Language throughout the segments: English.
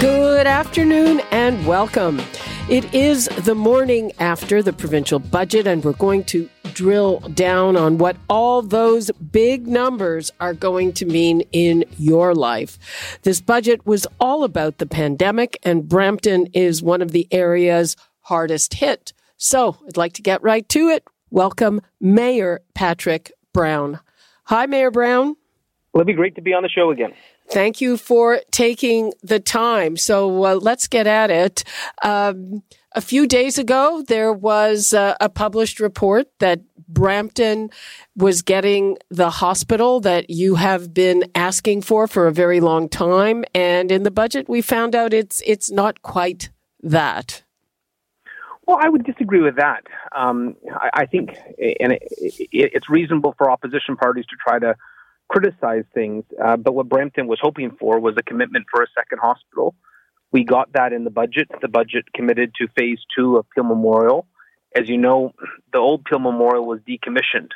Good afternoon and welcome. It is the morning after the provincial budget, and we're going to drill down on what all those big numbers are going to mean in your life. This budget was all about the pandemic, and Brampton is one of the areas hardest hit. So I'd like to get right to it. Welcome, Mayor Patrick Brown. Hi, Mayor Brown. It'd be great to be on the show again. Thank you for taking the time. So uh, let's get at it. Um, a few days ago, there was uh, a published report that Brampton was getting the hospital that you have been asking for for a very long time, and in the budget, we found out it's it's not quite that. Well, I would disagree with that. Um, I, I, think, and it, it, it's reasonable for opposition parties to try to criticize things. Uh, but what Brampton was hoping for was a commitment for a second hospital. We got that in the budget. The budget committed to phase two of Peel Memorial. As you know, the old Peel Memorial was decommissioned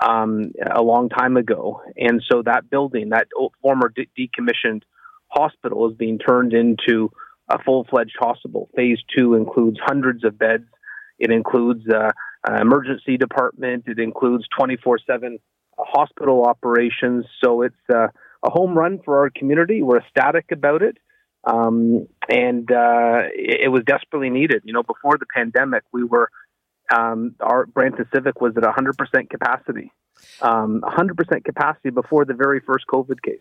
um, a long time ago. And so that building, that old, former de- decommissioned hospital, is being turned into a full fledged hospital. Phase two includes hundreds of beds. It includes uh, uh, emergency department. It includes 24 7 hospital operations. So it's uh, a home run for our community. We're ecstatic about it. Um, and uh, it, it, was desperately needed. You know, before the pandemic, we were, um, our Brampton Civic was at 100% capacity. Um, 100% capacity before the very first COVID case.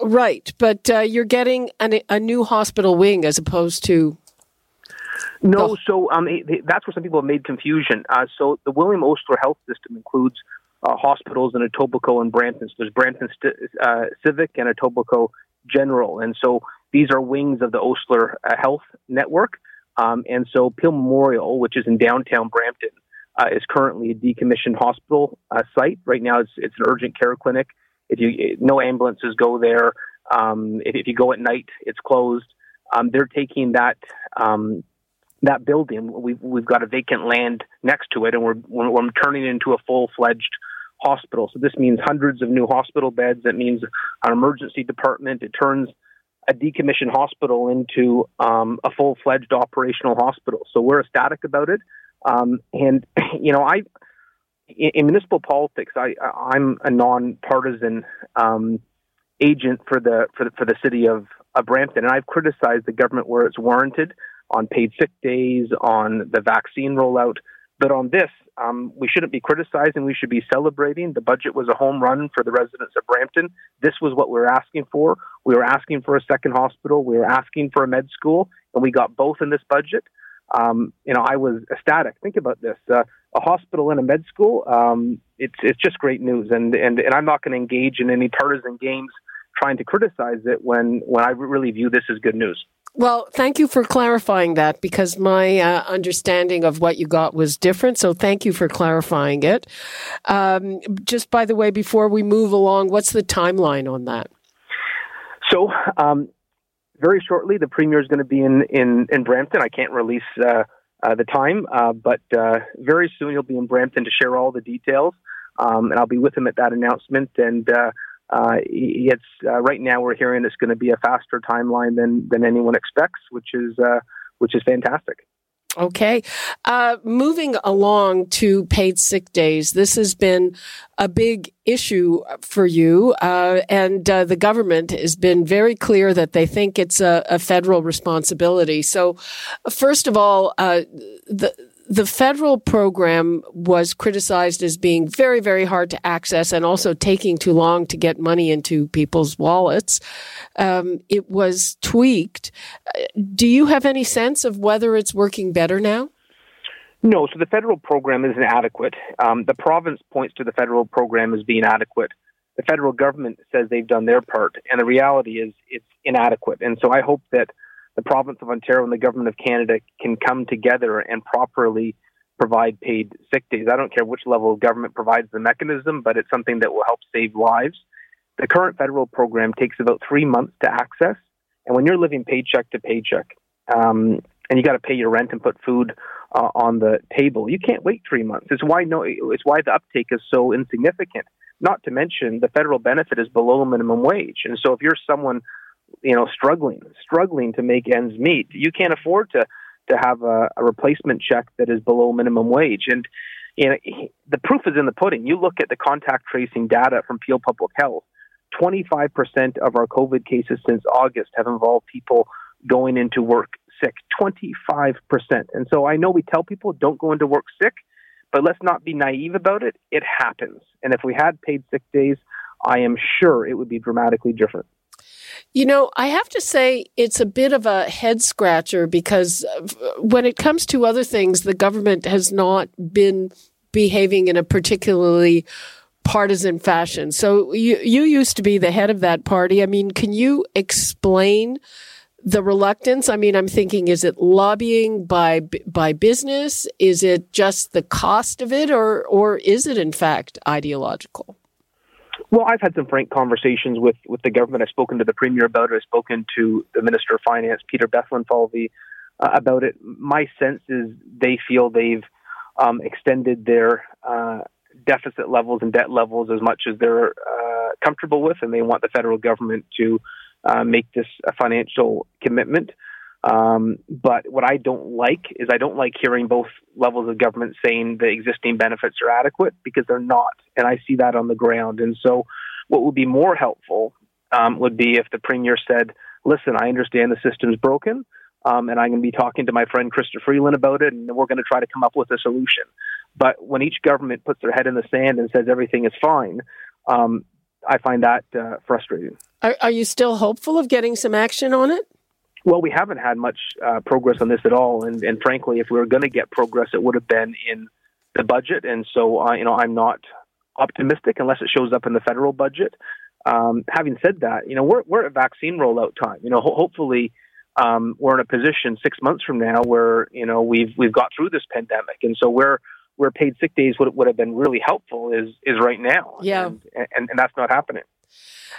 Right. But uh, you're getting an, a new hospital wing as opposed to no, so um, that's where some people have made confusion. Uh, so the William Osler Health System includes uh, hospitals in Etobicoke and Brampton. So there's Brampton uh, Civic and Etobicoke General, and so these are wings of the Osler uh, Health Network. Um, and so Peel Memorial, which is in downtown Brampton, uh, is currently a decommissioned hospital uh, site. Right now, it's it's an urgent care clinic. If you no ambulances go there, um, if, if, you go at night, it's closed. Um, they're taking that um, that building. We've we've got a vacant land next to it, and we're we're, we're turning it into a full fledged hospital. So this means hundreds of new hospital beds. It means an emergency department. It turns a decommissioned hospital into um, a full fledged operational hospital. So we're ecstatic about it. Um, and you know, I in, in municipal politics, I I'm a nonpartisan um, agent for the for the for the city of, of Brampton, and I've criticized the government where it's warranted on paid sick days, on the vaccine rollout. But on this, um, we shouldn't be criticizing. We should be celebrating. The budget was a home run for the residents of Brampton. This was what we were asking for. We were asking for a second hospital. We were asking for a med school, and we got both in this budget. Um, you know, I was ecstatic. Think about this: uh, a hospital and a med school. Um, it's it's just great news, and and and I'm not going to engage in any partisan games trying to criticize it when when I really view this as good news. Well, thank you for clarifying that because my uh, understanding of what you got was different. So thank you for clarifying it. Um, just by the way, before we move along, what's the timeline on that? So, um, very shortly, the premier is going to be in, in, in Brampton. I can't release uh, uh, the time, uh, but uh, very soon he'll be in Brampton to share all the details. Um, and I'll be with him at that announcement. And uh, it's uh, right now we're hearing it's going to be a faster timeline than than anyone expects, which is uh, which is fantastic. Okay. Uh, moving along to paid sick days. This has been a big issue for you. Uh, and uh, the government has been very clear that they think it's a, a federal responsibility. So, first of all, uh, the, the federal program was criticized as being very, very hard to access and also taking too long to get money into people's wallets. Um, it was tweaked. Do you have any sense of whether it's working better now? No, so the federal program isn't adequate. Um, the province points to the federal program as being adequate. The federal government says they've done their part, and the reality is it's inadequate. And so I hope that the province of Ontario and the government of Canada can come together and properly provide paid sick days. I don't care which level of government provides the mechanism, but it's something that will help save lives. The current federal program takes about three months to access, and when you're living paycheck to paycheck, um, and you got to pay your rent and put food uh, on the table, you can't wait three months. It's why no, it's why the uptake is so insignificant. Not to mention the federal benefit is below minimum wage, and so if you're someone, you know, struggling, struggling to make ends meet, you can't afford to to have a, a replacement check that is below minimum wage. And you know, the proof is in the pudding. You look at the contact tracing data from Peel Public Health. 25% of our COVID cases since August have involved people going into work sick. 25%. And so I know we tell people don't go into work sick, but let's not be naive about it. It happens. And if we had paid sick days, I am sure it would be dramatically different. You know, I have to say it's a bit of a head scratcher because uh, when it comes to other things, the government has not been behaving in a particularly partisan fashion. So you you used to be the head of that party. I mean, can you explain the reluctance? I mean, I'm thinking is it lobbying by by business? Is it just the cost of it or or is it in fact ideological? Well, I've had some frank conversations with, with the government. I've spoken to the Premier about it. I've spoken to the Minister of Finance, Peter Bethlenfalvy, uh, about it. My sense is they feel they've um, extended their uh, deficit levels and debt levels as much as they're uh, comfortable with, and they want the federal government to uh, make this a financial commitment. Um, but what I don't like is I don't like hearing both levels of government saying the existing benefits are adequate because they're not, and I see that on the ground. And so, what would be more helpful um, would be if the premier said, "Listen, I understand the system's broken." Um, and I'm going to be talking to my friend Chrystia Freeland about it, and we're going to try to come up with a solution. But when each government puts their head in the sand and says everything is fine, um, I find that uh, frustrating. Are, are, you still hopeful of getting some action on it? Well, we haven't had much uh, progress on this at all, and, and frankly, if we were going to get progress, it would have been in the budget. And so, uh, you know, I'm not optimistic unless it shows up in the federal budget. Um, having said that, you know, we're we're at vaccine rollout time. You know, ho- hopefully um, we're in a position six months from now where you know we've we've got through this pandemic, and so where where paid sick days would would have been really helpful is is right now. Yeah, and and, and that's not happening.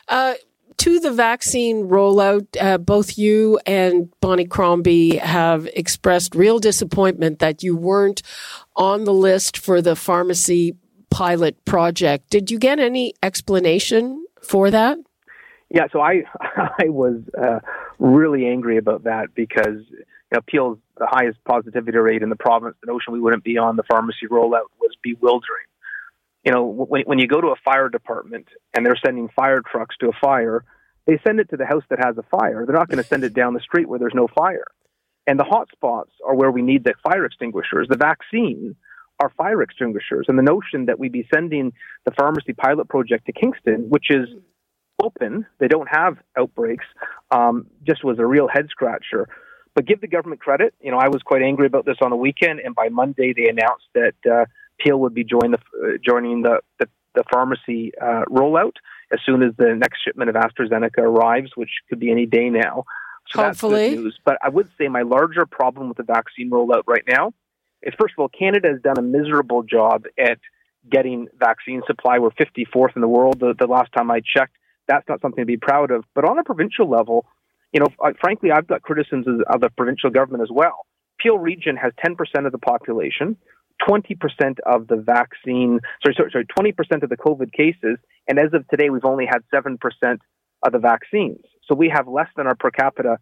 Uh, to the vaccine rollout, uh, both you and Bonnie Crombie have expressed real disappointment that you weren't on the list for the pharmacy pilot project. Did you get any explanation for that? Yeah, so I I was uh, really angry about that because you know, Peel's the highest positivity rate in the province. The notion we wouldn't be on the pharmacy rollout was bewildering. You know, when, when you go to a fire department and they're sending fire trucks to a fire, they send it to the house that has a fire. They're not going to send it down the street where there's no fire. And the hot spots are where we need the fire extinguishers. The vaccine are fire extinguishers. And the notion that we'd be sending the pharmacy pilot project to Kingston, which is open, they don't have outbreaks, um, just was a real head scratcher. But give the government credit. You know, I was quite angry about this on the weekend, and by Monday they announced that uh, Peel would be join the, uh, joining the, the, the pharmacy uh, rollout as soon as the next shipment of AstraZeneca arrives, which could be any day now. So Hopefully. that's good news. But I would say my larger problem with the vaccine rollout right now is, first of all, Canada has done a miserable job at getting vaccine supply. We're 54th in the world. The, the last time I checked, that's not something to be proud of. But on a provincial level, you know, frankly, I've got criticisms of the provincial government as well. Peel region has 10% of the population, 20% of the vaccine, sorry, sorry, sorry, 20% of the COVID cases, and as of today, we've only had 7% of the vaccines. So we have less than our per capita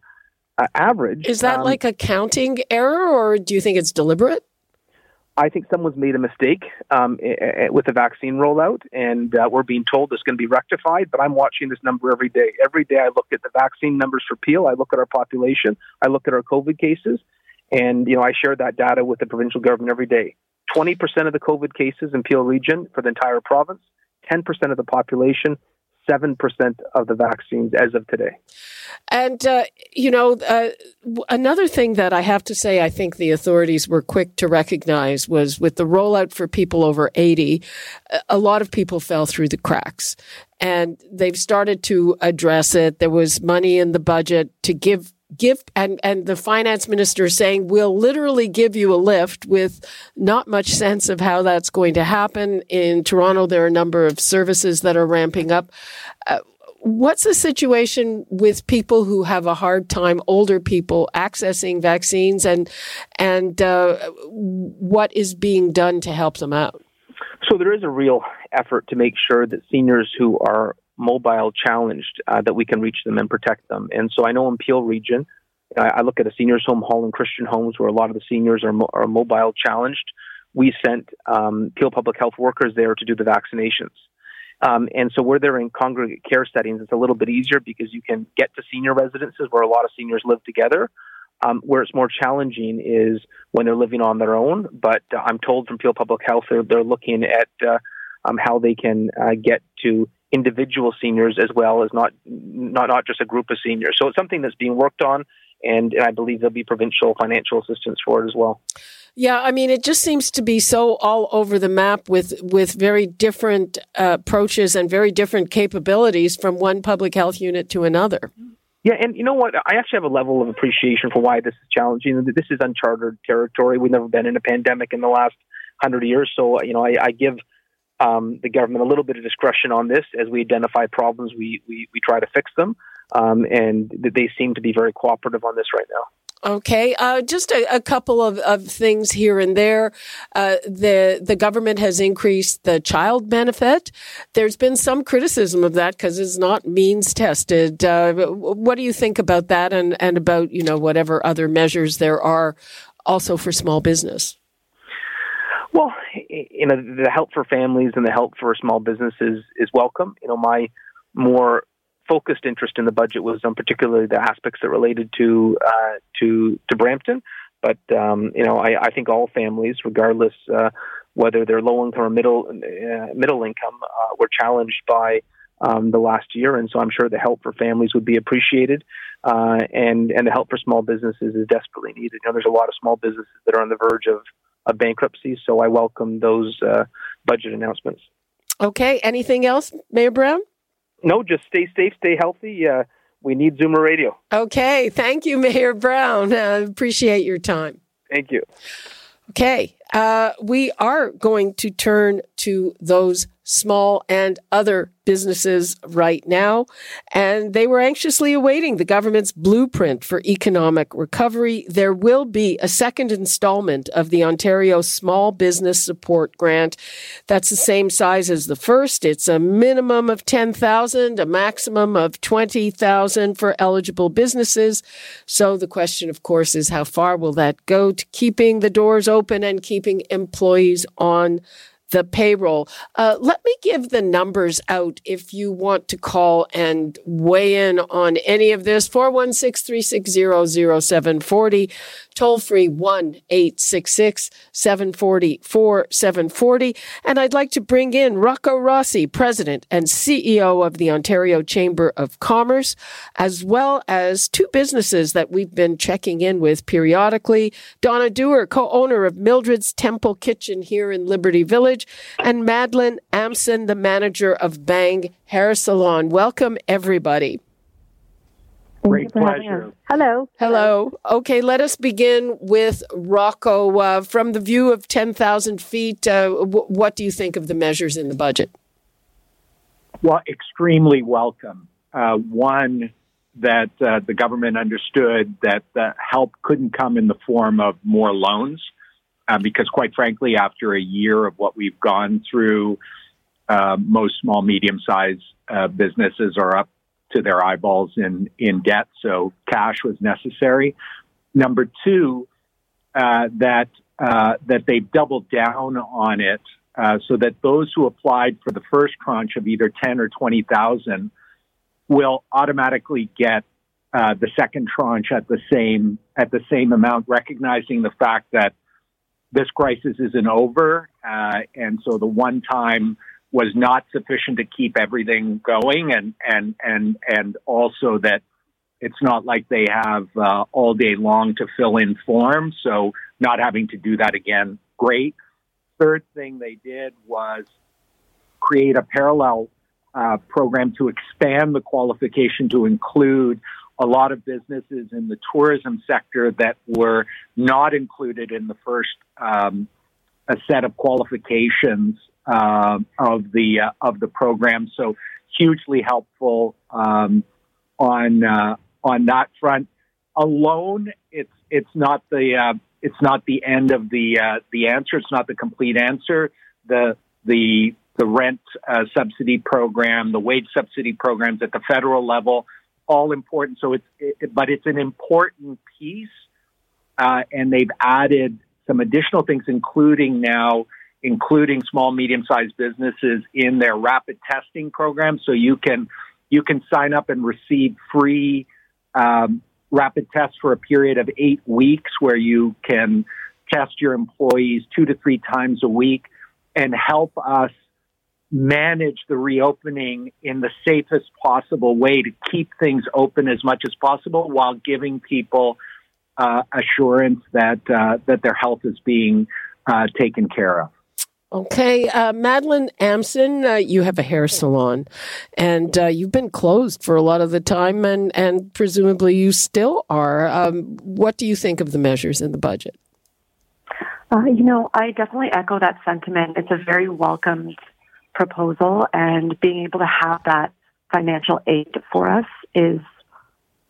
uh, average. Is that um, like a counting error, or do you think it's deliberate? I think someone's made a mistake um, with the vaccine rollout, and uh, we're being told it's going to be rectified. But I'm watching this number every day. Every day, I look at the vaccine numbers for Peel. I look at our population. I look at our COVID cases, and you know I share that data with the provincial government every day. Twenty percent of the COVID cases in Peel region for the entire province. Ten percent of the population. 7% of the vaccines as of today. And, uh, you know, uh, another thing that I have to say I think the authorities were quick to recognize was with the rollout for people over 80, a lot of people fell through the cracks. And they've started to address it. There was money in the budget to give give and and the finance minister saying we'll literally give you a lift with not much sense of how that's going to happen. In Toronto there are a number of services that are ramping up. Uh, what's the situation with people who have a hard time older people accessing vaccines? And and uh, what is being done to help them out? So there is a real effort to make sure that seniors who are mobile challenged uh, that we can reach them and protect them. And so I know in Peel region, I, I look at a seniors home, Holland Christian Homes, where a lot of the seniors are, mo- are mobile challenged. We sent um, Peel Public Health workers there to do the vaccinations. Um, and so where they're in congregate care settings, it's a little bit easier because you can get to senior residences where a lot of seniors live together. Um, where it's more challenging is when they're living on their own. But uh, I'm told from Peel Public Health they're, they're looking at uh, um, how they can uh, get to individual seniors as well as not not not just a group of seniors. So it's something that's being worked on, and, and I believe there'll be provincial financial assistance for it as well. Yeah, I mean, it just seems to be so all over the map with with very different uh, approaches and very different capabilities from one public health unit to another. Yeah, and you know what? I actually have a level of appreciation for why this is challenging. This is uncharted territory. We've never been in a pandemic in the last hundred years, so you know, I, I give um, the government a little bit of discretion on this. As we identify problems, we, we, we try to fix them. Um, and they seem to be very cooperative on this right now. Okay, uh, just a, a, couple of, of things here and there. Uh, the the government has increased the child benefit. There's been some criticism of that because it's not means tested. Uh, what do you think about that, and and about you know whatever other measures there are also for small business? You know, the help for families and the help for small businesses is welcome. You know, my more focused interest in the budget was on particularly the aspects that related to uh, to to Brampton. But um, you know, I, I think all families, regardless uh, whether they're low income or middle uh, middle income, uh, were challenged by um, the last year, and so I'm sure the help for families would be appreciated, uh, and and the help for small businesses is desperately needed. You know, there's a lot of small businesses that are on the verge of of bankruptcy. So I welcome those uh, budget announcements. Okay. Anything else, Mayor Brown? No, just stay safe, stay healthy. Uh, we need Zoomer Radio. Okay. Thank you, Mayor Brown. Uh, appreciate your time. Thank you. Okay. Uh, we are going to turn to those small and other businesses right now. And they were anxiously awaiting the government's blueprint for economic recovery. There will be a second installment of the Ontario Small Business Support Grant. That's the same size as the first. It's a minimum of 10,000, a maximum of 20,000 for eligible businesses. So the question, of course, is how far will that go to keeping the doors open and keeping employees on the payroll. Uh, let me give the numbers out if you want to call and weigh in on any of this. 416 360 0740 toll free 1 866 740 4740. And I'd like to bring in Rocco Rossi, President and CEO of the Ontario Chamber of Commerce, as well as two businesses that we've been checking in with periodically. Donna Dewar, co owner of Mildred's Temple Kitchen here in Liberty Village, and Madeline Amson, the manager of Bang Hair Salon. Welcome, everybody. Great pleasure. Hello. Hello. Okay, let us begin with Rocco. Uh, from the view of 10,000 feet, uh, w- what do you think of the measures in the budget? Well, extremely welcome. Uh, one, that uh, the government understood that the help couldn't come in the form of more loans, uh, because quite frankly, after a year of what we've gone through, uh, most small, medium sized businesses are up to their eyeballs in, in debt, so cash was necessary. Number two, uh, that uh, that they've doubled down on it, uh, so that those who applied for the first tranche of either ten or twenty thousand will automatically get uh, the second tranche at the same at the same amount, recognizing the fact that this crisis isn't over, uh, and so the one time was not sufficient to keep everything going, and and and and also that it's not like they have uh, all day long to fill in forms, so not having to do that again, great. Third thing they did was create a parallel uh, program to expand the qualification to include a lot of businesses in the tourism sector that were not included in the first um, a set of qualifications uh, of the uh, of the program. So hugely helpful um, on uh, on that front. Alone, it's it's not the uh, it's not the end of the uh, the answer. It's not the complete answer. The the the rent uh, subsidy program, the wage subsidy programs at the federal level, all important. So it's it, but it's an important piece, and they've added some additional things, including now including small, medium-sized businesses in their rapid testing program. So you can you can sign up and receive free um, rapid tests for a period of eight weeks, where you can test your employees two to three times a week and help us manage the reopening in the safest possible way to keep things open as much as possible while giving people uh, assurance that uh, that their health is being uh, taken care of. Okay, uh, Madeline Amson, uh, you have a hair salon, and uh, you've been closed for a lot of the time, and and presumably you still are. Um, what do you think of the measures in the budget? you know, I definitely echo that sentiment. It's a very welcomed proposal, and being able to have that financial aid for us is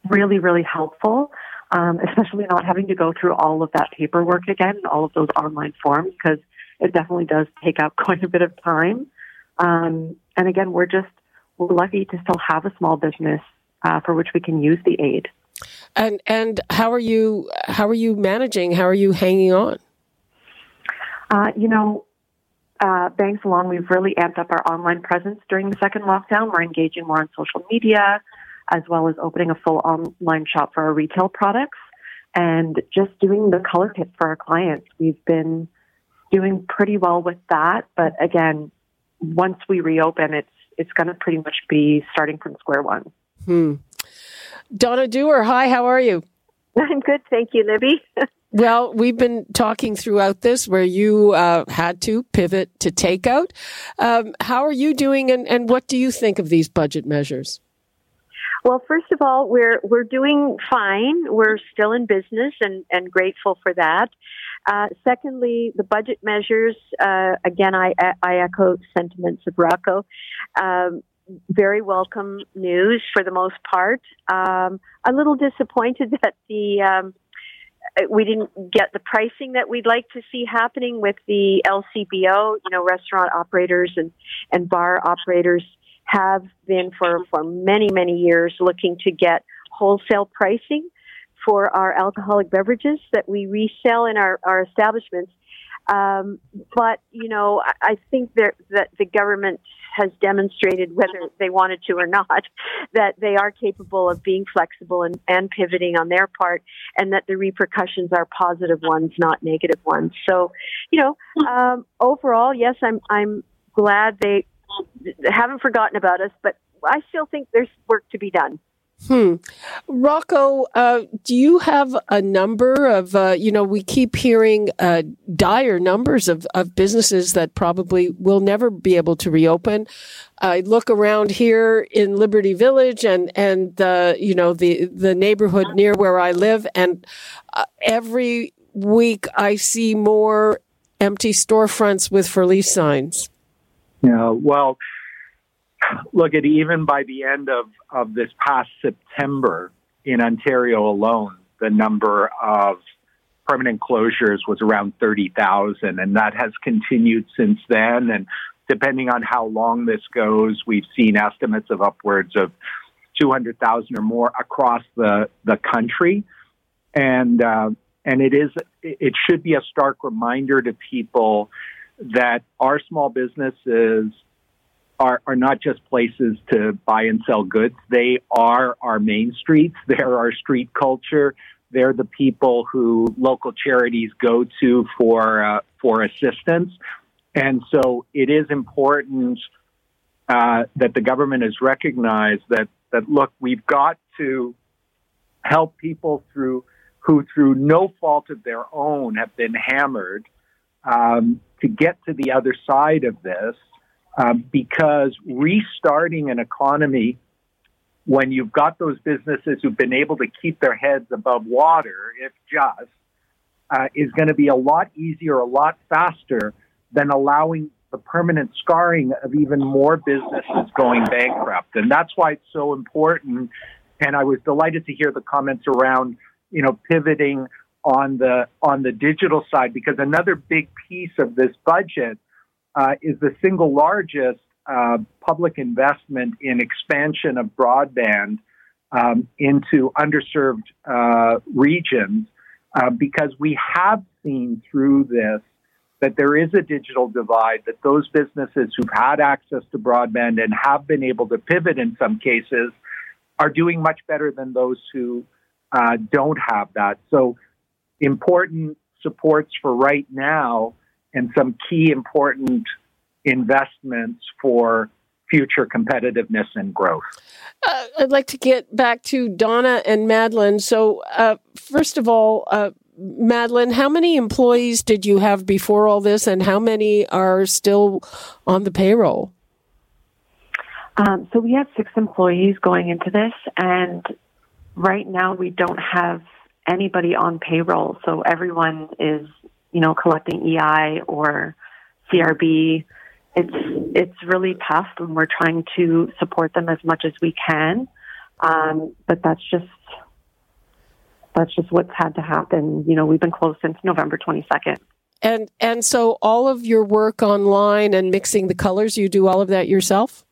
really, really helpful um, especially not having to go through all of that paperwork again, all of those online forms, because it definitely does take up quite a bit of time. Um, and again, we're just we're lucky to still have a small business uh, for which we can use the aid. And and how are you how are you managing? How are you hanging on? Uh, you know, uh, Bang Salon, we've really amped up our online presence during the second lockdown. We're engaging more on social media as well as opening a full online shop for our retail products and just doing the color kits for our clients. We've been doing pretty well with that, but again, once we reopen, it's it's going to pretty much be starting from square one. Hmm. Donna Dewar, hi, how are you? I'm good, thank you, Libby. Well, we've been talking throughout this where you uh, had to pivot to takeout. Um, how are you doing, and, and what do you think of these budget measures? Well, first of all, we're we're doing fine. We're still in business and and grateful for that. Uh, secondly, the budget measures. Uh, again, I I echo sentiments of Rocco. Um, very welcome news for the most part. Um, a little disappointed that the um, we didn't get the pricing that we'd like to see happening with the LCBO. You know, restaurant operators and and bar operators have been for, for many, many years looking to get wholesale pricing for our alcoholic beverages that we resell in our, our establishments. Um, but, you know, I, I think that, that the government has demonstrated, whether they wanted to or not, that they are capable of being flexible and, and pivoting on their part, and that the repercussions are positive ones, not negative ones. So, you know, um, overall, yes, I'm I'm glad they haven't forgotten about us, but I still think there's work to be done. Hmm. Rocco, uh, do you have a number of, uh, you know, we keep hearing uh, dire numbers of, of businesses that probably will never be able to reopen. I look around here in Liberty Village and, and the, you know, the, the neighborhood near where I live. And uh, every week I see more empty storefronts with for lease signs. Yeah, well, look at even by the end of, of this past September in Ontario alone, the number of permanent closures was around 30,000, and that has continued since then. And depending on how long this goes, we've seen estimates of upwards of 200,000 or more across the, the country. And, uh, and it is, it should be a stark reminder to people that our small businesses are, are not just places to buy and sell goods. They are our main streets. They're our street culture. They're the people who local charities go to for uh, for assistance. And so it is important uh, that the government has recognized that that look, we've got to help people through who, through no fault of their own, have been hammered um, to get to the other side of this um, because restarting an economy when you've got those businesses who've been able to keep their heads above water, if just, uh, is going to be a lot easier, a lot faster than allowing the permanent scarring of even more businesses going bankrupt. And that's why it's so important. And I was delighted to hear the comments around, you know, pivoting on the on the digital side because another big piece of this budget uh, is the single largest uh, public investment in expansion of broadband um, into underserved uh, regions uh, because we have seen through this that there is a digital divide, that those businesses who've had access to broadband and have been able to pivot in some cases are doing much better than those who uh, don't have that. So, important supports for right now and some key important investments for future competitiveness and growth. Uh, I'd like to get back to Donna and Madeline. So, uh, first of all, uh, Madeline, how many employees did you have before all this, and how many are still on the payroll? Um, so we had six employees going into this, and right now we don't have anybody on payroll. So everyone is, you know, collecting EI or CRB. It's it's really tough, and we're trying to support them as much as we can. Um, but that's just that's just what's had to happen. You know, we've been closed since November 22nd. And and so all of your work online and mixing the colors, you do all of that yourself?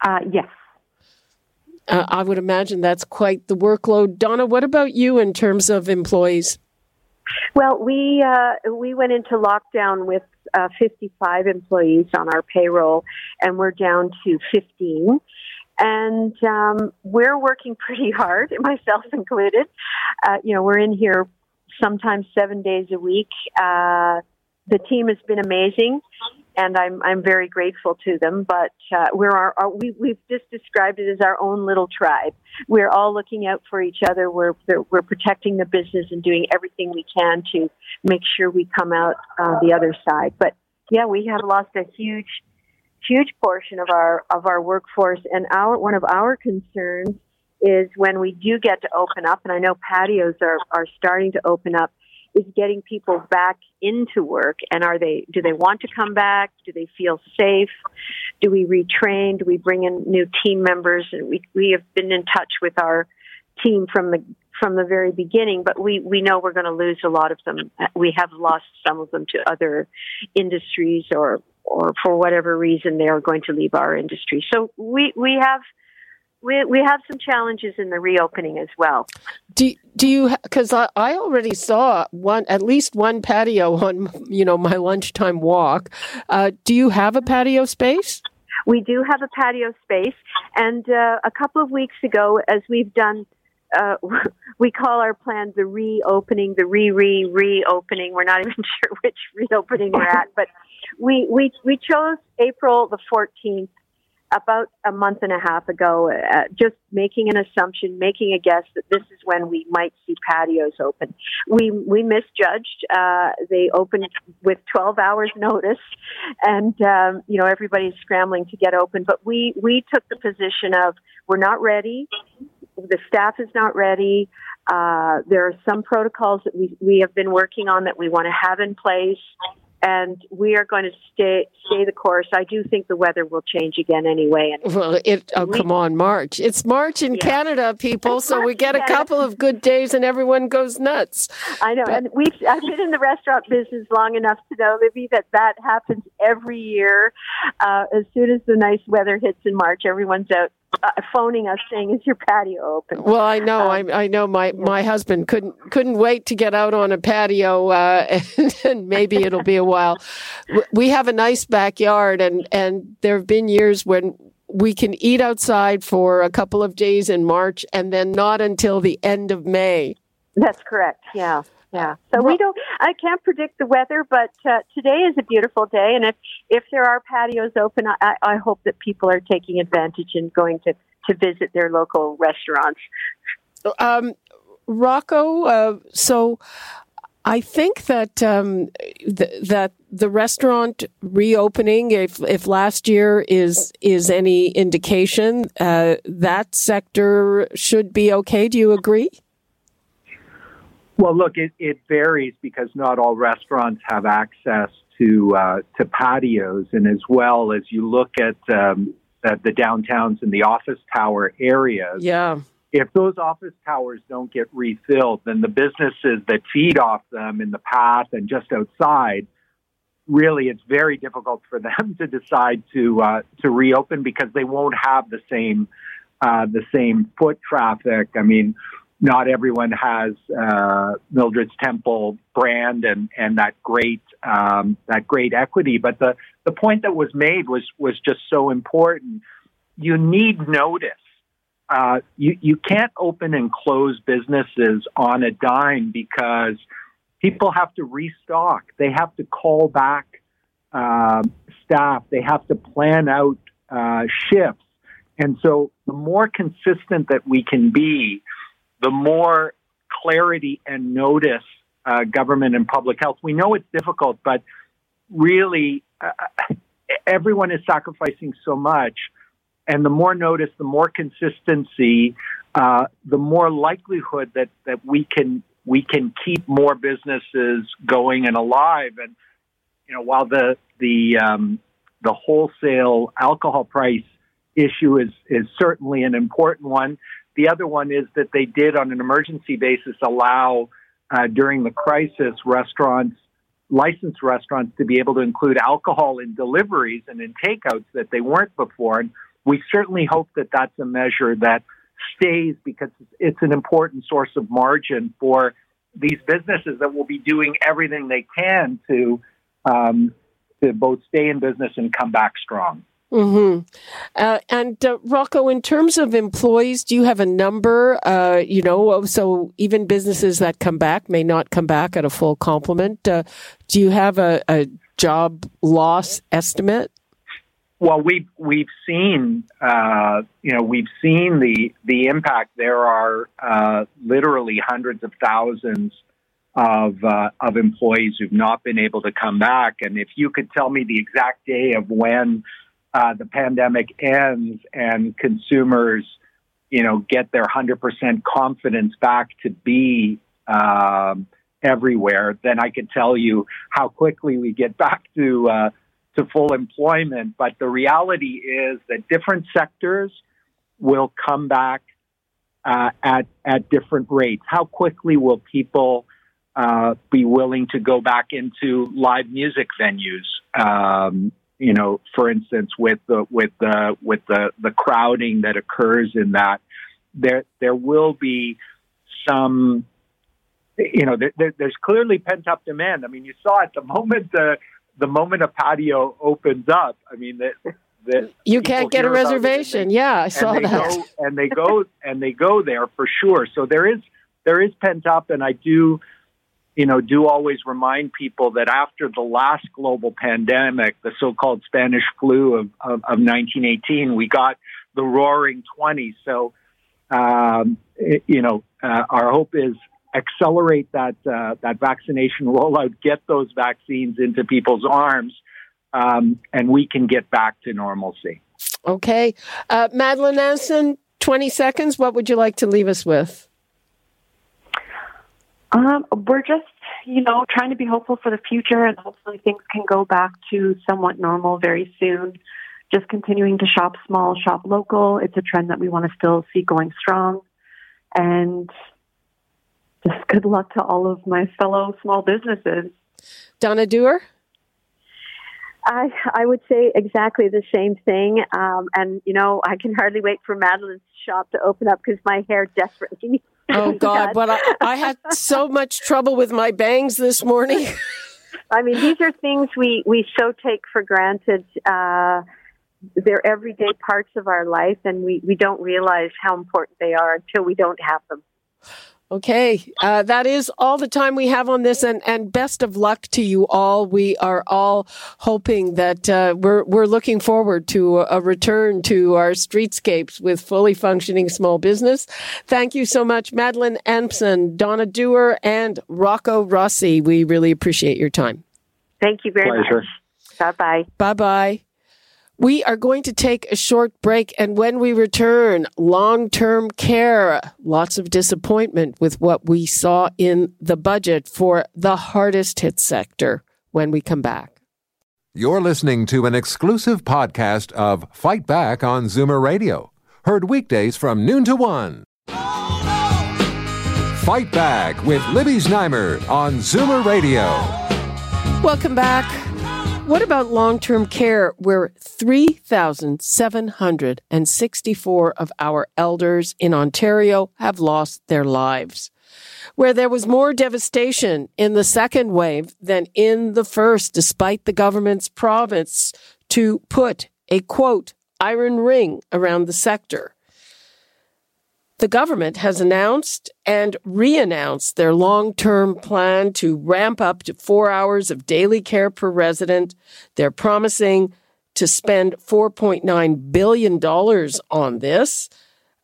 Uh, yes. Uh, I would imagine that's quite the workload. Donna, what about you in terms of employees? Well, we uh, we went into lockdown with uh, 55 employees on our payroll, and we're down to 15 and um, we're working pretty hard, myself included. Uh, you know, we're in here sometimes seven days a week. Uh, the team has been amazing, and I'm I'm very grateful to them. But uh, we're our, our we we've just described it as our own little tribe. We're all looking out for each other. We're we're protecting the business and doing everything we can to make sure we come out uh, the other side. But yeah, we have lost a huge huge portion of our of our workforce and our one of our concerns is when we do get to open up and I know patios are are starting to open up is getting people back into work and are they do they want to come back do they feel safe do we retrain do we bring in new team members and we we have been in touch with our team from the from the very beginning, but we, we know we're going to lose a lot of them. We have lost some of them to other industries or or for whatever reason they are going to leave our industry. So we we have we we have some challenges in the reopening as well. Do do you because I, I already saw one at least one patio on you know my lunchtime walk. Uh, do you have a patio space? We do have a patio space, and uh, a couple of weeks ago, as we've done. Uh, we call our plan the reopening, the re re reopening. We're not even sure which reopening we're at, but we we we chose April the 14th about a month and a half ago, uh, just making an assumption, making a guess that this is when we might see patios open. We we misjudged. Uh, they opened with 12 hours notice, and um, you know everybody's scrambling to get open. But we we took the position of we're not ready. The staff is not ready. Uh, there are some protocols that we we have been working on that we want to have in place and we are going to stay stay the course. I do think the weather will change again anyway. And well, it oh we, come on, March. It's March in yeah. Canada, people. It's so March we get a couple of good days, and everyone goes nuts. I know, but, and we I've been in the restaurant business long enough to know, Libby, that that happens every year. Uh, as soon as the nice weather hits in March, everyone's out uh, phoning us saying, "Is your patio open?" Well, I know, um, I, I, know. My yeah. my husband couldn't couldn't wait to get out on a patio, uh, and, and, maybe it'll be a while. We have a nice backyard, and and there have been years when we can eat outside for a couple of days in March, and then not until the end of May. That's correct. Yeah. Yeah. So we don't. I can't predict the weather, but uh, today is a beautiful day, and if if there are patios open, I, I hope that people are taking advantage and going to to visit their local restaurants. Um, Rocco, uh, so I think that um, th- that the restaurant reopening, if if last year is is any indication, uh, that sector should be okay. Do you agree? Well, look, it, it varies because not all restaurants have access to uh, to patios, and as well as you look at um, the downtowns and the office tower areas. Yeah. If those office towers don't get refilled, then the businesses that feed off them in the path and just outside, really, it's very difficult for them to decide to uh, to reopen because they won't have the same uh, the same foot traffic. I mean, not everyone has uh, Mildred's Temple brand and and that great um, that great equity. But the the point that was made was was just so important. You need notice. Uh, you you can't open and close businesses on a dime because people have to restock. They have to call back uh, staff. They have to plan out uh, shifts. And so the more consistent that we can be the more clarity and notice uh, government and public health. We know it's difficult, but really, uh, everyone is sacrificing so much. And the more notice, the more consistency, uh, the more likelihood that, that we can we can keep more businesses going and alive. And you know, while the the um, the wholesale alcohol price issue is is certainly an important one, the other one is that they did, on an emergency basis, allow uh, during the crisis restaurants, licensed restaurants, to be able to include alcohol in deliveries and in takeouts that they weren't before. And we certainly hope that that's a measure that stays because it's an important source of margin for these businesses that will be doing everything they can to um, to both stay in business and come back strong. Hmm. Uh, and uh, Rocco, in terms of employees, do you have a number? Uh, you know, so even businesses that come back may not come back at a full complement. Uh, do you have a, a, job loss estimate? Well, we've we've seen uh, you know we've seen the the impact. There are uh, literally hundreds of thousands of of employees who've not been able to come back. And if you could tell me the exact day of when uh, the pandemic ends and consumers, you know, get their 100% confidence back to be um, everywhere, then I could tell you how quickly we get back to uh, to full employment. But the reality is that different sectors will come back uh, at at different rates. How quickly will people uh, be willing to go back into live music venues? Um, you know, for instance, with the with the with the the crowding that occurs in that, there there will be some, you know, there, there's clearly pent up demand. I mean, you saw at the moment the the moment a patio opens up. I mean, the, the you can't get a reservation. They, yeah, I saw and that. Go, and they go and they go there for sure. So there is there is pent up, and I do you know, do always remind people that after the last global pandemic, the so-called Spanish flu of, of, of 1918, we got the roaring 20s. So, um, it, you know, uh, our hope is accelerate that, uh, that vaccination rollout, get those vaccines into people's arms, um, and we can get back to normalcy. Okay. Uh, Madeline Anson, 20 seconds. What would you like to leave us with? Um, we're just, you know, trying to be hopeful for the future and hopefully things can go back to somewhat normal very soon. Just continuing to shop small, shop local. It's a trend that we want to still see going strong. And just good luck to all of my fellow small businesses. Donna Dewar? I I would say exactly the same thing. Um, and you know, I can hardly wait for Madeline's shop to open up because my hair desperately needs Oh God! But I, I had so much trouble with my bangs this morning. I mean, these are things we we so take for granted. Uh, they're everyday parts of our life, and we we don't realize how important they are until we don't have them. Okay, uh, that is all the time we have on this, and, and best of luck to you all. We are all hoping that uh, we're we're looking forward to a return to our streetscapes with fully functioning small business. Thank you so much, Madeline Empson, Donna Dewar, and Rocco Rossi. We really appreciate your time. Thank you very Pleasure. much. Bye bye. Bye bye. We are going to take a short break, and when we return, long term care. Lots of disappointment with what we saw in the budget for the hardest hit sector when we come back. You're listening to an exclusive podcast of Fight Back on Zoomer Radio, heard weekdays from noon to one. Fight Back with Libby Znaimer on Zoomer Radio. Welcome back. What about long term care, where 3,764 of our elders in Ontario have lost their lives? Where there was more devastation in the second wave than in the first, despite the government's promise to put a quote, iron ring around the sector. The government has announced and re-announced their long-term plan to ramp up to four hours of daily care per resident. They're promising to spend $4.9 billion on this.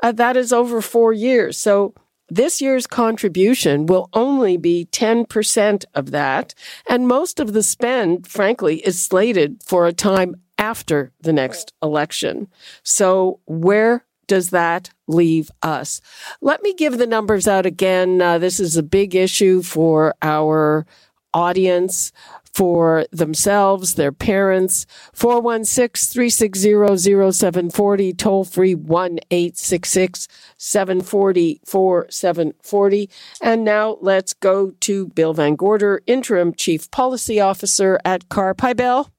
Uh, that is over four years. So this year's contribution will only be 10% of that. And most of the spend, frankly, is slated for a time after the next election. So where does that leave us? Let me give the numbers out again. Uh, this is a big issue for our audience, for themselves, their parents. 416-360-0740, toll free 1-866-740-4740. And now let's go to Bill Van Gorder, Interim Chief Policy Officer at CARP. Hi, Bill.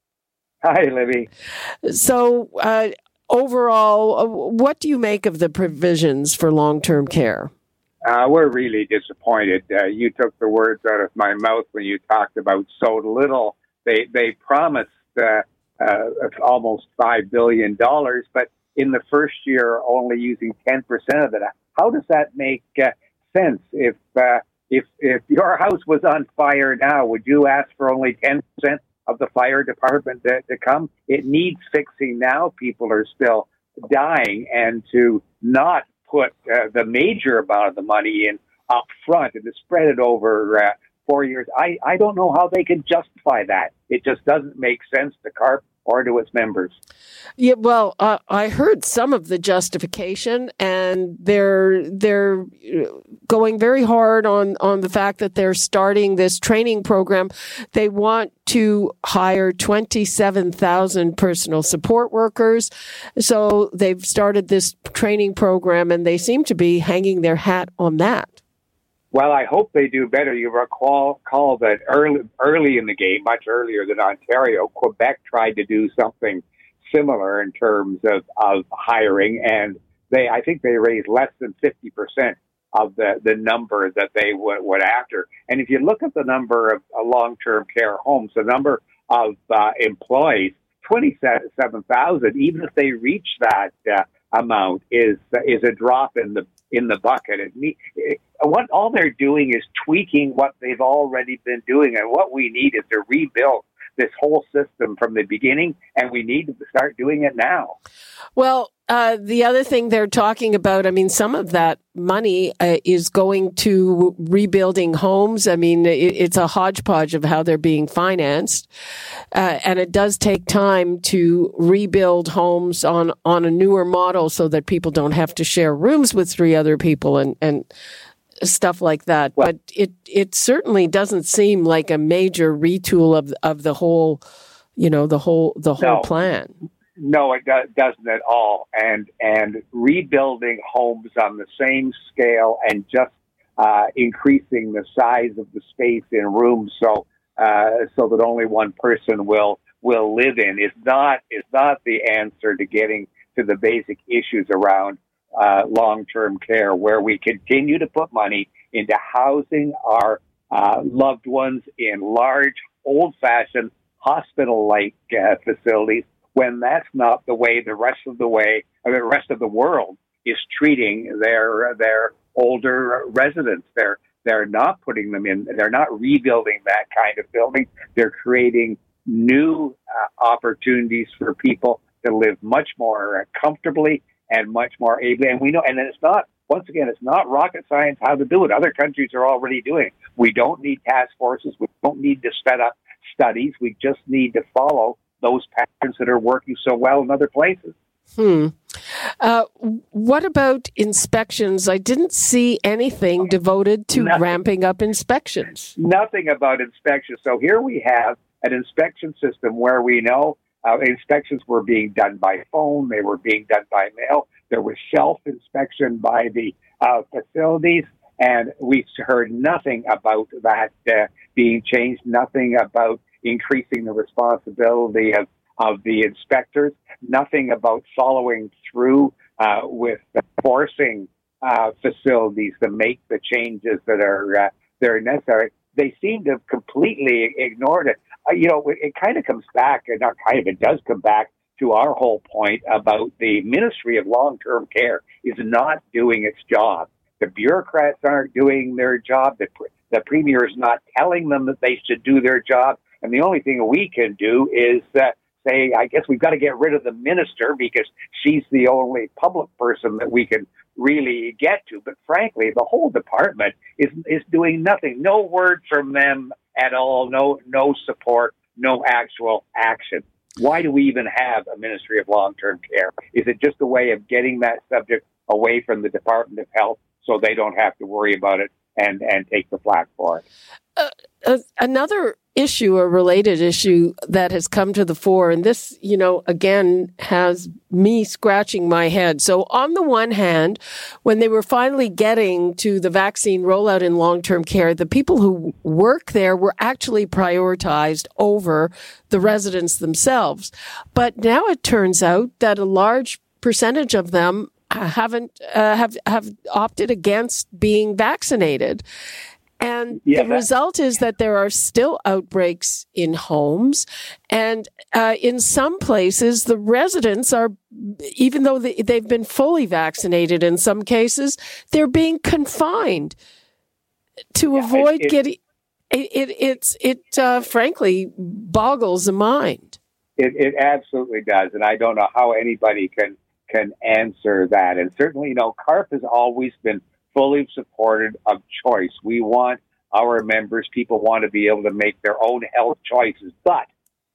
Hi, Libby. So, uh, overall, uh, what do you make of the provisions for long term care? Uh, we're really disappointed. Uh, you took the words out of my mouth when you talked about so little. They they promised uh, uh, almost five billion dollars, but in the first year, only using ten percent of it. How does that make uh, sense? If if if your house was on fire now, would you ask for only ten percent of the fire department to, to come. It needs fixing now. People are still dying, and to not put uh, the major amount of the money in up front and to spread it over uh, four years, I, I don't know how they can justify that. It just doesn't make sense to CARP or to its members. Yeah, well, uh, I heard some of the justification, and they're they're going very hard on on the fact that they're starting this training program. They want to hire twenty seven thousand personal support workers, so they've started this training program, and they seem to be hanging their hat on that. Well, I hope they do better. You recall, recall that early, early in the game, much earlier than Ontario, Quebec tried to do something similar in terms of, of hiring, and they, I think they raised less than 50% of the, the number that they went, went after. And if you look at the number of uh, long-term care homes, the number of uh, employees, 27,000, even if they reach that uh, amount, is, is a drop in the in the bucket. It, it, what all they're doing is tweaking what they've already been doing, and what we need is to rebuild this whole system from the beginning, and we need to start doing it now. Well, uh, the other thing they're talking about, I mean, some of that money uh, is going to rebuilding homes. I mean, it, it's a hodgepodge of how they're being financed. Uh, and it does take time to rebuild homes on, on a newer model so that people don't have to share rooms with three other people and, and stuff like that. Well, but it it certainly doesn't seem like a major retool of of the whole, you know, the whole the whole no, plan. No, it do, doesn't at all. And and rebuilding homes on the same scale and just uh, increasing the size of the space in rooms so uh, so that only one person will will live in is not is not the answer to getting to the basic issues around uh, long-term care, where we continue to put money into housing our uh, loved ones in large, old-fashioned hospital-like uh, facilities. When that's not the way the rest of the way, or the rest of the world is treating their their older residents. They're they're not putting them in. They're not rebuilding that kind of building. They're creating new uh, opportunities for people to live much more uh, comfortably and much more ably. And we know, and it's not once again, it's not rocket science how to do it. Other countries are already doing it. We don't need task forces. We don't need to set up studies. We just need to follow those patterns that are working so well in other places. Hmm. Uh, what about inspections? I didn't see anything devoted to nothing, ramping up inspections. Nothing about inspections. So here we have an inspection system where we know uh, inspections were being done by phone, they were being done by mail, there was self inspection by the uh, facilities, and we heard nothing about that uh, being changed, nothing about increasing the responsibility of, of the inspectors, nothing about following through uh, with forcing uh, facilities to make the changes that are uh, that are necessary. They seem to have completely ignored it. Uh, you know, it, kind of comes back, and not kind of, it does come back to our whole point about the Ministry of Long Term Care is not doing its job. The bureaucrats aren't doing their job. The, the premier is not telling them that they should do their job. And the only thing we can do is uh, say, I guess we've got to get rid of the minister because she's the only public person that we can really get to. But frankly, the whole department is is doing nothing. No word from them at all. No no support. No actual action. Why do we even have a Ministry of Long Term Care? Is it just a way of getting that subject away from the Department of Health so they don't have to worry about it and, and take the flak for it? Uh, uh, another issue, a related issue that has come to the fore, and this, you know, again has me scratching my head. So on the one hand, when they were finally getting to the vaccine rollout in long-term care, the people who work there were actually prioritized over the residents themselves. But now it turns out that a large percentage of them haven't uh, have have opted against being vaccinated and yeah, the result is that there are still outbreaks in homes. And uh, in some places, the residents are, even though they, they've been fully vaccinated in some cases, they're being confined to yeah, avoid it, getting. It, it, it's, it uh, frankly boggles the mind. It, it absolutely does. And I don't know how anybody can, can answer that. And certainly, you know, CARP has always been fully supported of choice. We want our members, people want to be able to make their own health choices. But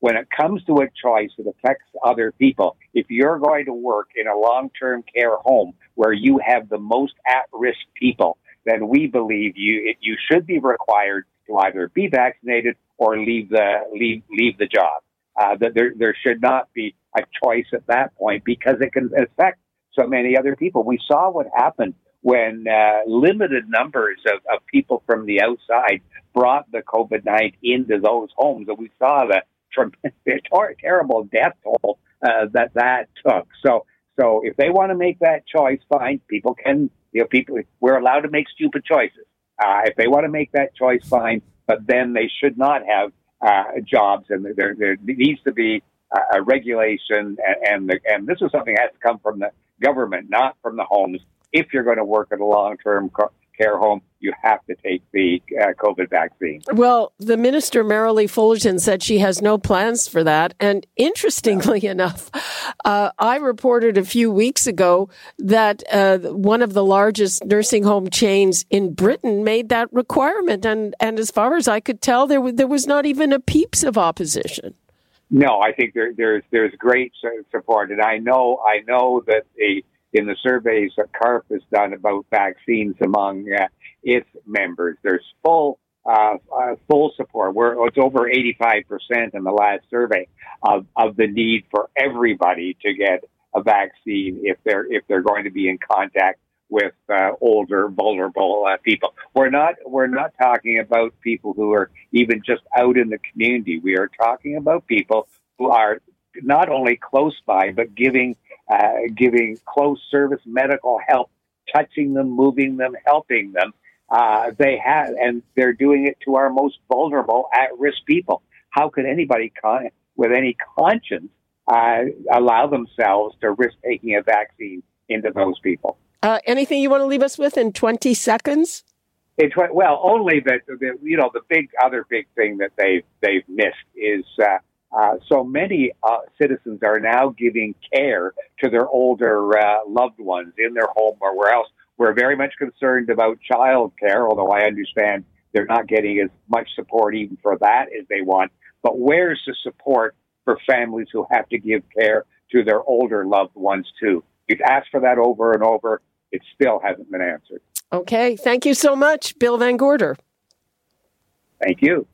when it comes to a choice that affects other people, if you're going to work in a long term care home where you have the most at risk people, then we believe you you should be required to either be vaccinated or leave the leave leave the job. Uh, that there there should not be a choice at that point because it can affect so many other people. We saw what happened when uh, limited numbers of, of people from the outside brought the COVID 19 into those homes. And we saw the ter- terrible death toll uh, that that took. So, so if they want to make that choice, fine. People can, you know, people, we're allowed to make stupid choices. Uh, if they want to make that choice, fine. But then they should not have uh, jobs, and there, there needs to be a regulation, and and, the, and this is something that has to come from the government, not from the homes if you're going to work at a long term care home, you have to take the uh, COVID vaccine. Well, the minister, Merrilee Fullerton, said she has no plans for that. And interestingly yeah. enough, uh, I reported a few weeks ago that uh, one of the largest nursing home chains in Britain made that requirement. And, and as far as I could tell, there, w- there was not even a peeps of opposition. No, I think there, there's there's great support, and I know I know that the in the surveys that CARP has done about vaccines among uh, its members. There's full uh, uh, full support. We're, it's over 85% in the last survey of, of the need for everybody to get a vaccine if they're if they're going to be in contact with uh, older, vulnerable uh, people. We're not we're not talking about people who are even just out in the community. We are talking about people who are not only close by but giving uh, giving close service medical help, touching them, moving them, helping them. Uh, they have, and they're doing it to our most vulnerable, at-risk people. How could anybody con- with any conscience uh, allow themselves to risk taking a vaccine into those people? Uh, anything you want to leave us with in 20 seconds? Well, only that the, you know the big other big thing that they they've missed is uh, so many uh, citizens are now giving care to their older uh, loved ones in their home or where else. We're very much concerned about child care, although I understand they're not getting as much support even for that as they want. But where's the support for families who have to give care to their older loved ones too? We've asked for that over and over. It still hasn't been answered. Okay. Thank you so much, Bill Van Gorder. Thank you.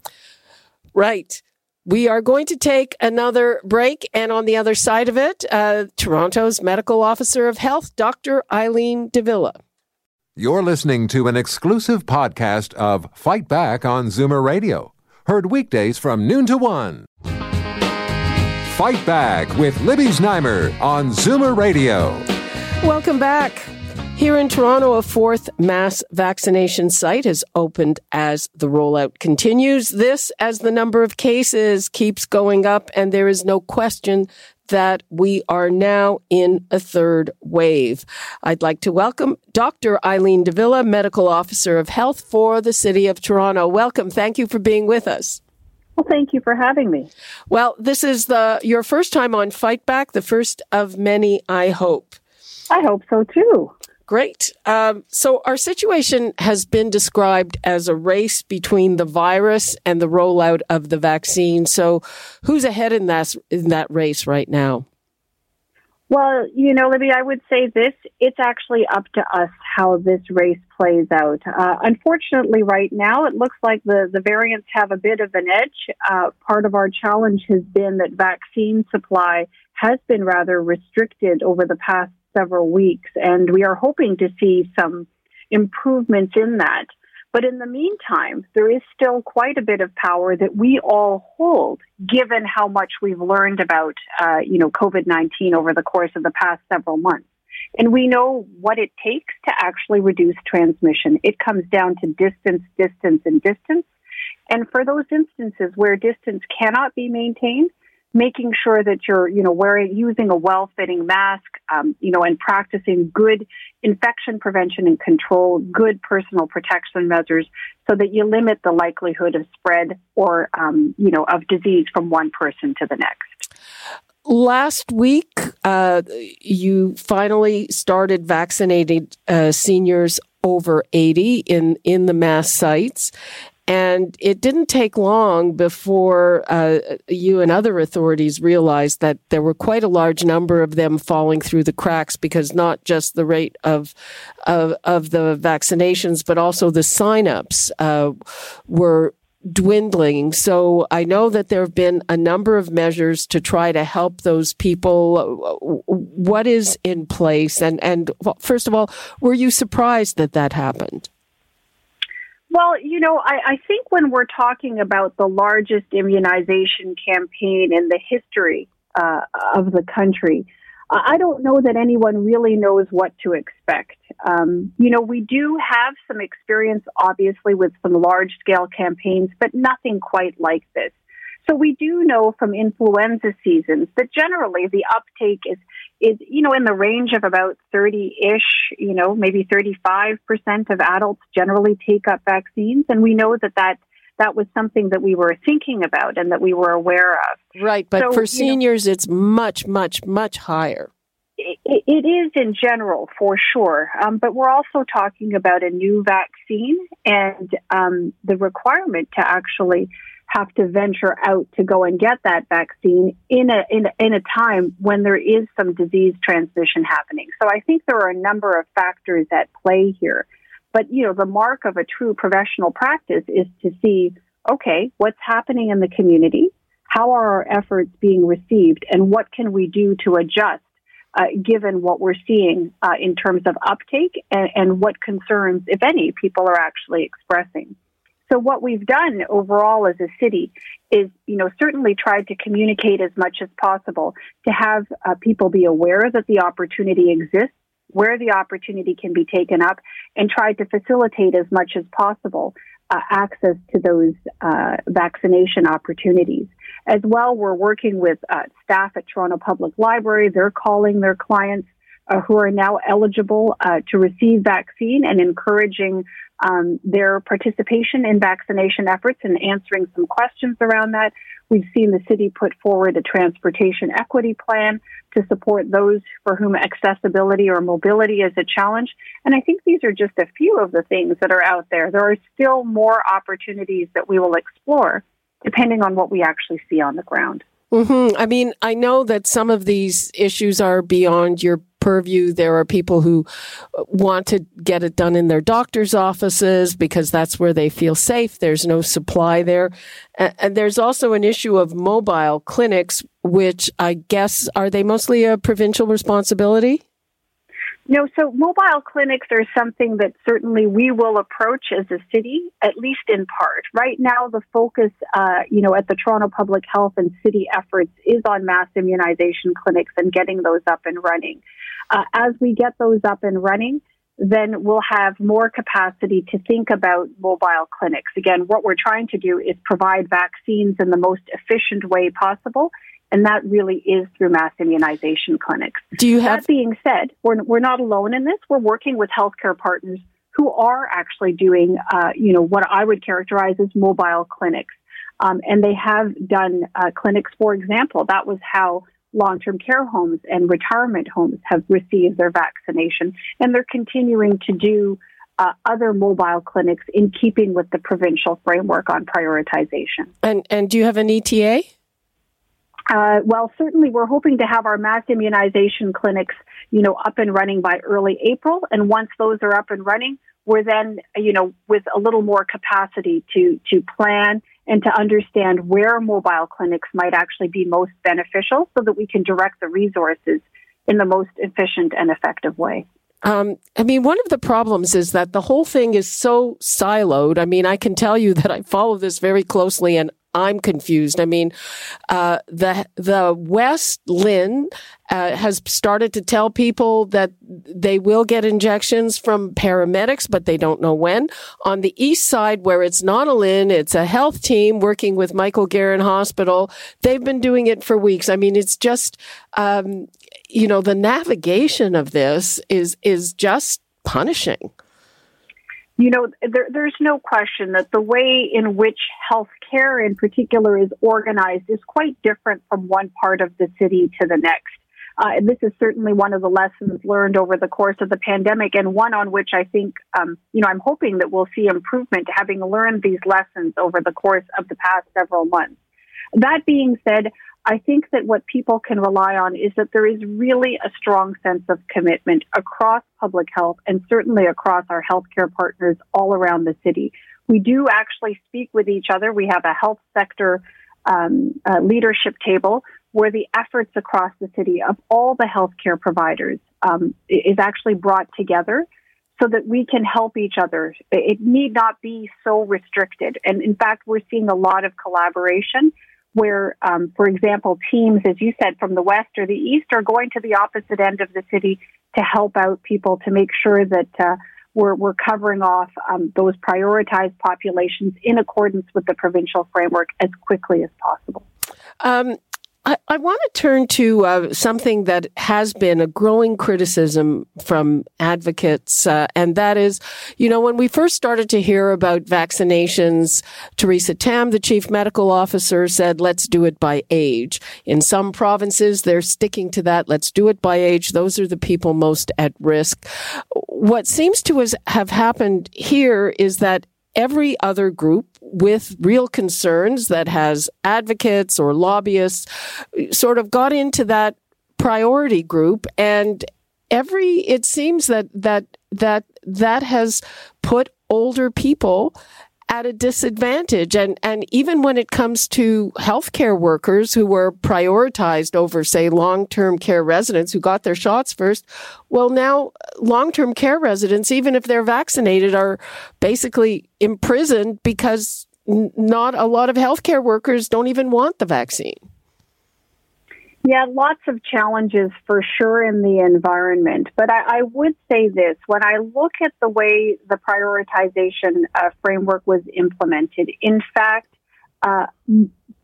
Right. We are going to take another break, and on the other side of it, uh, Toronto's medical officer of health, Dr. Eileen de Villa. You're listening to an exclusive podcast of Fight Back on Zoomer Radio, heard weekdays from noon to one. Fight Back with Libby Znaimer on Zoomer Radio. Welcome back. Here in Toronto, a fourth mass vaccination site has opened as the rollout continues. This as the number of cases keeps going up, and there is no question that we are now in a third wave. I'd like to welcome Dr. Eileen de Villa, Medical Officer of Health for the City of Toronto. Welcome. Thank you for being with us. Well, thank you for having me. Well, this is the your first time on Fight Back, the first of many, I hope. I hope so too. Great. Um, so our situation has been described as a race between the virus and the rollout of the vaccine. So, who's ahead in that in that race right now? Well, you know, Libby, I would say this it's actually up to us how this race plays out. Uh, unfortunately, right now, it looks like the, the variants have a bit of an edge. Uh, part of our challenge has been that vaccine supply has been rather restricted over the past several weeks, and we are hoping to see some improvements in that. But in the meantime, there is still quite a bit of power that we all hold, given how much we've learned about, uh, you know, COVID-19 over the course of the past several months. And we know what it takes to actually reduce transmission. It comes down to distance, distance, and distance. And for those instances where distance cannot be maintained, making sure that you're, you know, wearing, using a well-fitting mask, um, you know, and practicing good infection prevention and control, good personal protection measures so that you limit the likelihood of spread or, um, you know, of disease from one person to the next. Last week, uh, you finally started vaccinating uh, seniors over 80 in, in the mass sites. And it didn't take long before uh, you and other authorities realized that there were quite a large number of them falling through the cracks because not just the rate of of, of the vaccinations, but also the signups uh, were dwindling. So I know that there have been a number of measures to try to help those people. What is in place? And and first of all, were you surprised that that happened? Well, you know, I, I think when we're talking about the largest immunization campaign in the history uh, of the country, I don't know that anyone really knows what to expect. Um, you know, we do have some experience, obviously, with some large scale campaigns, but nothing quite like this. So we do know from influenza seasons that generally the uptake is is, you know, in the range of about 30 ish, you know, maybe 35% of adults generally take up vaccines. And we know that that, that was something that we were thinking about and that we were aware of. Right. But so, for seniors, know, it's much, much, much higher. It, it is in general, for sure. Um, but we're also talking about a new vaccine and um, the requirement to actually have to venture out to go and get that vaccine in a, in a, in a time when there is some disease transmission happening. So I think there are a number of factors at play here. But, you know, the mark of a true professional practice is to see, okay, what's happening in the community? How are our efforts being received? And what can we do to adjust uh, given what we're seeing uh, in terms of uptake and, and what concerns, if any, people are actually expressing? So what we've done overall as a city is, you know, certainly tried to communicate as much as possible to have uh, people be aware that the opportunity exists, where the opportunity can be taken up, and tried to facilitate as much as possible uh, access to those uh, vaccination opportunities. As well, we're working with uh, staff at Toronto Public Library. They're calling their clients uh, who are now eligible uh, to receive vaccine and encouraging um, their participation in vaccination efforts and answering some questions around that. We've seen the city put forward a transportation equity plan to support those for whom accessibility or mobility is a challenge. And I think these are just a few of the things that are out there. There are still more opportunities that we will explore depending on what we actually see on the ground. Mm-hmm. I mean, I know that some of these issues are beyond your purview. There are people who want to get it done in their doctor's offices because that's where they feel safe. There's no supply there. And there's also an issue of mobile clinics, which I guess are they mostly a provincial responsibility? No, so mobile clinics are something that certainly we will approach as a city, at least in part. Right now, the focus, uh, you know, at the Toronto Public Health and city efforts is on mass immunization clinics and getting those up and running. Uh, as we get those up and running, then we'll have more capacity to think about mobile clinics. Again, what we're trying to do is provide vaccines in the most efficient way possible and that really is through mass immunization clinics. Do you have? That being said, we're, we're not alone in this. We're working with healthcare partners who are actually doing, uh, you know, what I would characterize as mobile clinics. Um, and they have done uh, clinics, for example. That was how long-term care homes and retirement homes have received their vaccination. And they're continuing to do uh, other mobile clinics in keeping with the provincial framework on prioritization. And, and do you have an ETA? Uh, well, certainly we're hoping to have our mass immunization clinics, you know, up and running by early April. And once those are up and running, we're then, you know, with a little more capacity to, to plan and to understand where mobile clinics might actually be most beneficial so that we can direct the resources in the most efficient and effective way. Um, I mean, one of the problems is that the whole thing is so siloed. I mean, I can tell you that I follow this very closely and I'm confused. I mean, uh, the the West LHIN uh, has started to tell people that they will get injections from paramedics, but they don't know when. On the east side, where it's not a LHIN, it's a health team working with Michael Garron Hospital. They've been doing it for weeks. I mean, it's just, um, you know, the navigation of this is is just punishing. You know, there, there's no question that the way in which healthcare in particular is organized is quite different from one part of the city to the next. Uh, and this is certainly one of the lessons learned over the course of the pandemic, and one on which I think, um, you know, I'm hoping that we'll see improvement having learned these lessons over the course of the past several months. That being said, I think that what people can rely on is that there is really a strong sense of commitment across public health and certainly across our healthcare partners all around the city. We do actually speak with each other. We have a health sector um, uh, leadership table where the efforts across the city of all the healthcare providers um, is actually brought together so that we can help each other. It need not be so restricted. And in fact, we're seeing a lot of collaboration where, um, for example, teams, as you said, from the west or the east are going to the opposite end of the city to help out people to make sure that uh, we're, we're covering off um, those prioritized populations in accordance with the provincial framework as quickly as possible. Um, I, I want to turn to uh, something that has been a growing criticism from advocates, uh, and that is, you know, when we first started to hear about vaccinations, Theresa Tam, the chief medical officer, said, let's do it by age. In some provinces, they're sticking to that. Let's do it by age. Those are the people most at risk. What seems to have happened here is that every other group with real concerns that has advocates or lobbyists sort of got into that priority group. And every it seems that that that that has put older people at a disadvantage. And, and even when it comes to healthcare workers who were prioritized over, say, long-term care residents who got their shots first, well, now uh, long-term care residents, even if they're vaccinated, are basically imprisoned because not a lot of healthcare workers don't even want the vaccine. Yeah, lots of challenges for sure in the environment. But I, I would say this when I look at the way the prioritization uh, framework was implemented, in fact, uh,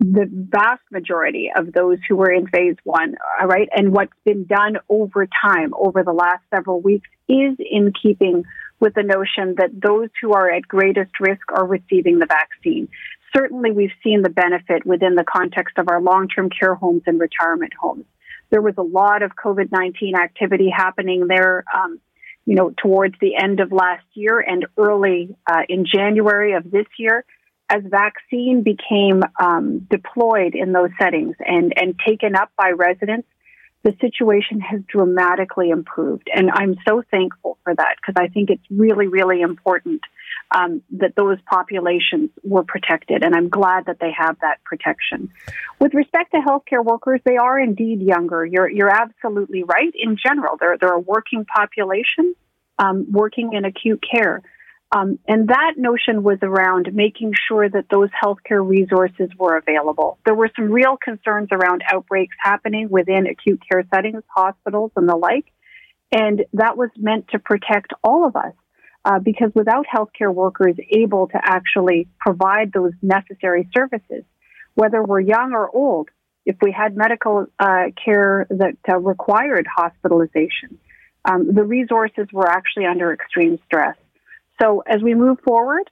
the vast majority of those who were in phase one, all right? And what's been done over time, over the last several weeks, is in keeping with the notion that those who are at greatest risk are receiving the vaccine. Certainly, we've seen the benefit within the context of our long term care homes and retirement homes. There was a lot of COVID 19 activity happening there. Um, you know, towards the end of last year and early uh, in January of this year, as vaccine became um, deployed in those settings and, and taken up by residents, the situation has dramatically improved. And I'm so thankful for that because I think it's really, really important um, that those populations were protected. And I'm glad that they have that protection. With respect to healthcare workers, they are indeed younger. You're, you're absolutely right. In general, they're, they're a working population um, working in acute care. Um, and that notion was around making sure that those healthcare resources were available. There were some real concerns around outbreaks happening within acute care settings, hospitals, and the like. And that was meant to protect all of us. Uh, because without healthcare workers able to actually provide those necessary services, whether we're young or old, if we had medical uh, care that uh, required hospitalization, um, the resources were actually under extreme stress. So as we move forward,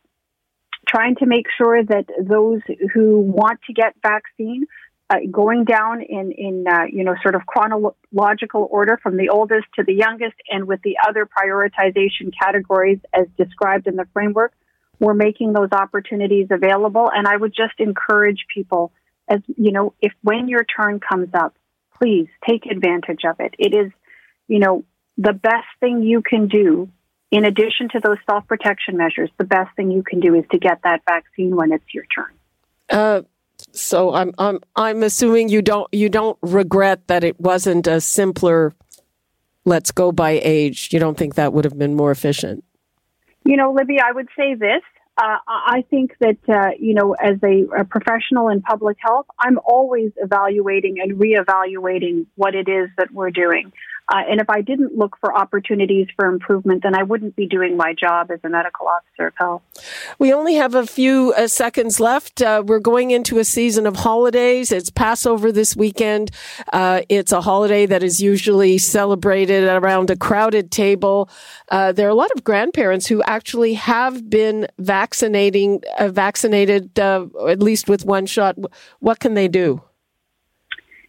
trying to make sure that those who want to get vaccine, uh, going down in in uh, you know sort of chronological order from the oldest to the youngest, and with the other prioritization categories as described in the framework, we're making those opportunities available. And I would just encourage people, as you know, if when your turn comes up, please take advantage of it. It is, you know, the best thing you can do, in addition to those self protection measures, the best thing you can do is to get that vaccine when it's your turn. Uh, so I'm I'm I'm assuming you don't you don't regret that it wasn't a simpler let's go by age. You don't think that would have been more efficient? You know, Libby, I would say this. Uh, I think that, uh, you know, as a, a, professional in public health, I'm always evaluating and reevaluating what it is that we're doing. Uh, and if I didn't look for opportunities for improvement, then I wouldn't be doing my job as a medical officer of health. We only have a few uh, seconds left. Uh, we're going into a season of holidays. It's Passover this weekend. Uh, it's a holiday that is usually celebrated around a crowded table. Uh, there are a lot of grandparents who actually have been vaccinating, uh, vaccinated at least with one shot. What can they do?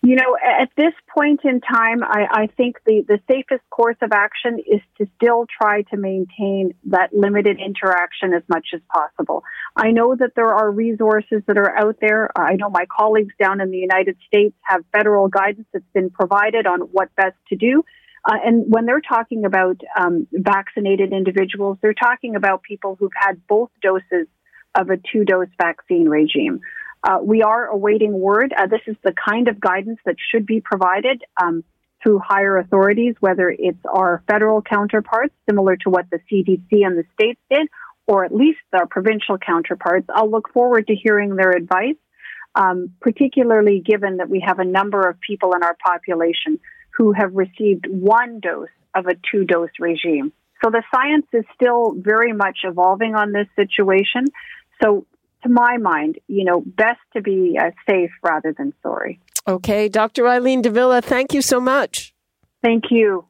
You know, at this point in time, I, I, think the, the safest course of action is to still try to maintain that limited interaction as much as possible. I know that there are resources that are out there. I know my colleagues down in the United States have federal guidance that's been provided on what best to do. Uh, and when they're talking about um, vaccinated individuals, they're talking about people who've had both doses of a two dose vaccine regime. Uh, we are awaiting word. Uh, this is the kind of guidance that should be provided um, through higher authorities, whether it's our federal counterparts, similar to what the CDC and the states did, or at least our provincial counterparts. I'll look forward to hearing their advice, um, particularly given that we have a number of people in our population who have received one dose of a two dose regime. So the science is still very much evolving on this situation. So to my mind, you know, best to be uh, safe rather than sorry. Okay, Dr. Eileen de Villa, thank you so much. Thank you.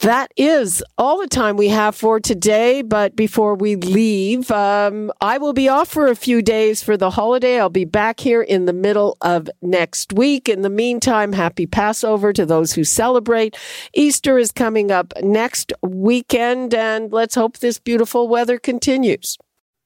That is all the time we have for today. But before we leave, um, I will be off for a few days for the holiday. I'll be back here in the middle of next week. In the meantime, happy Passover to those who celebrate. Easter is coming up next weekend, and let's hope this beautiful weather continues.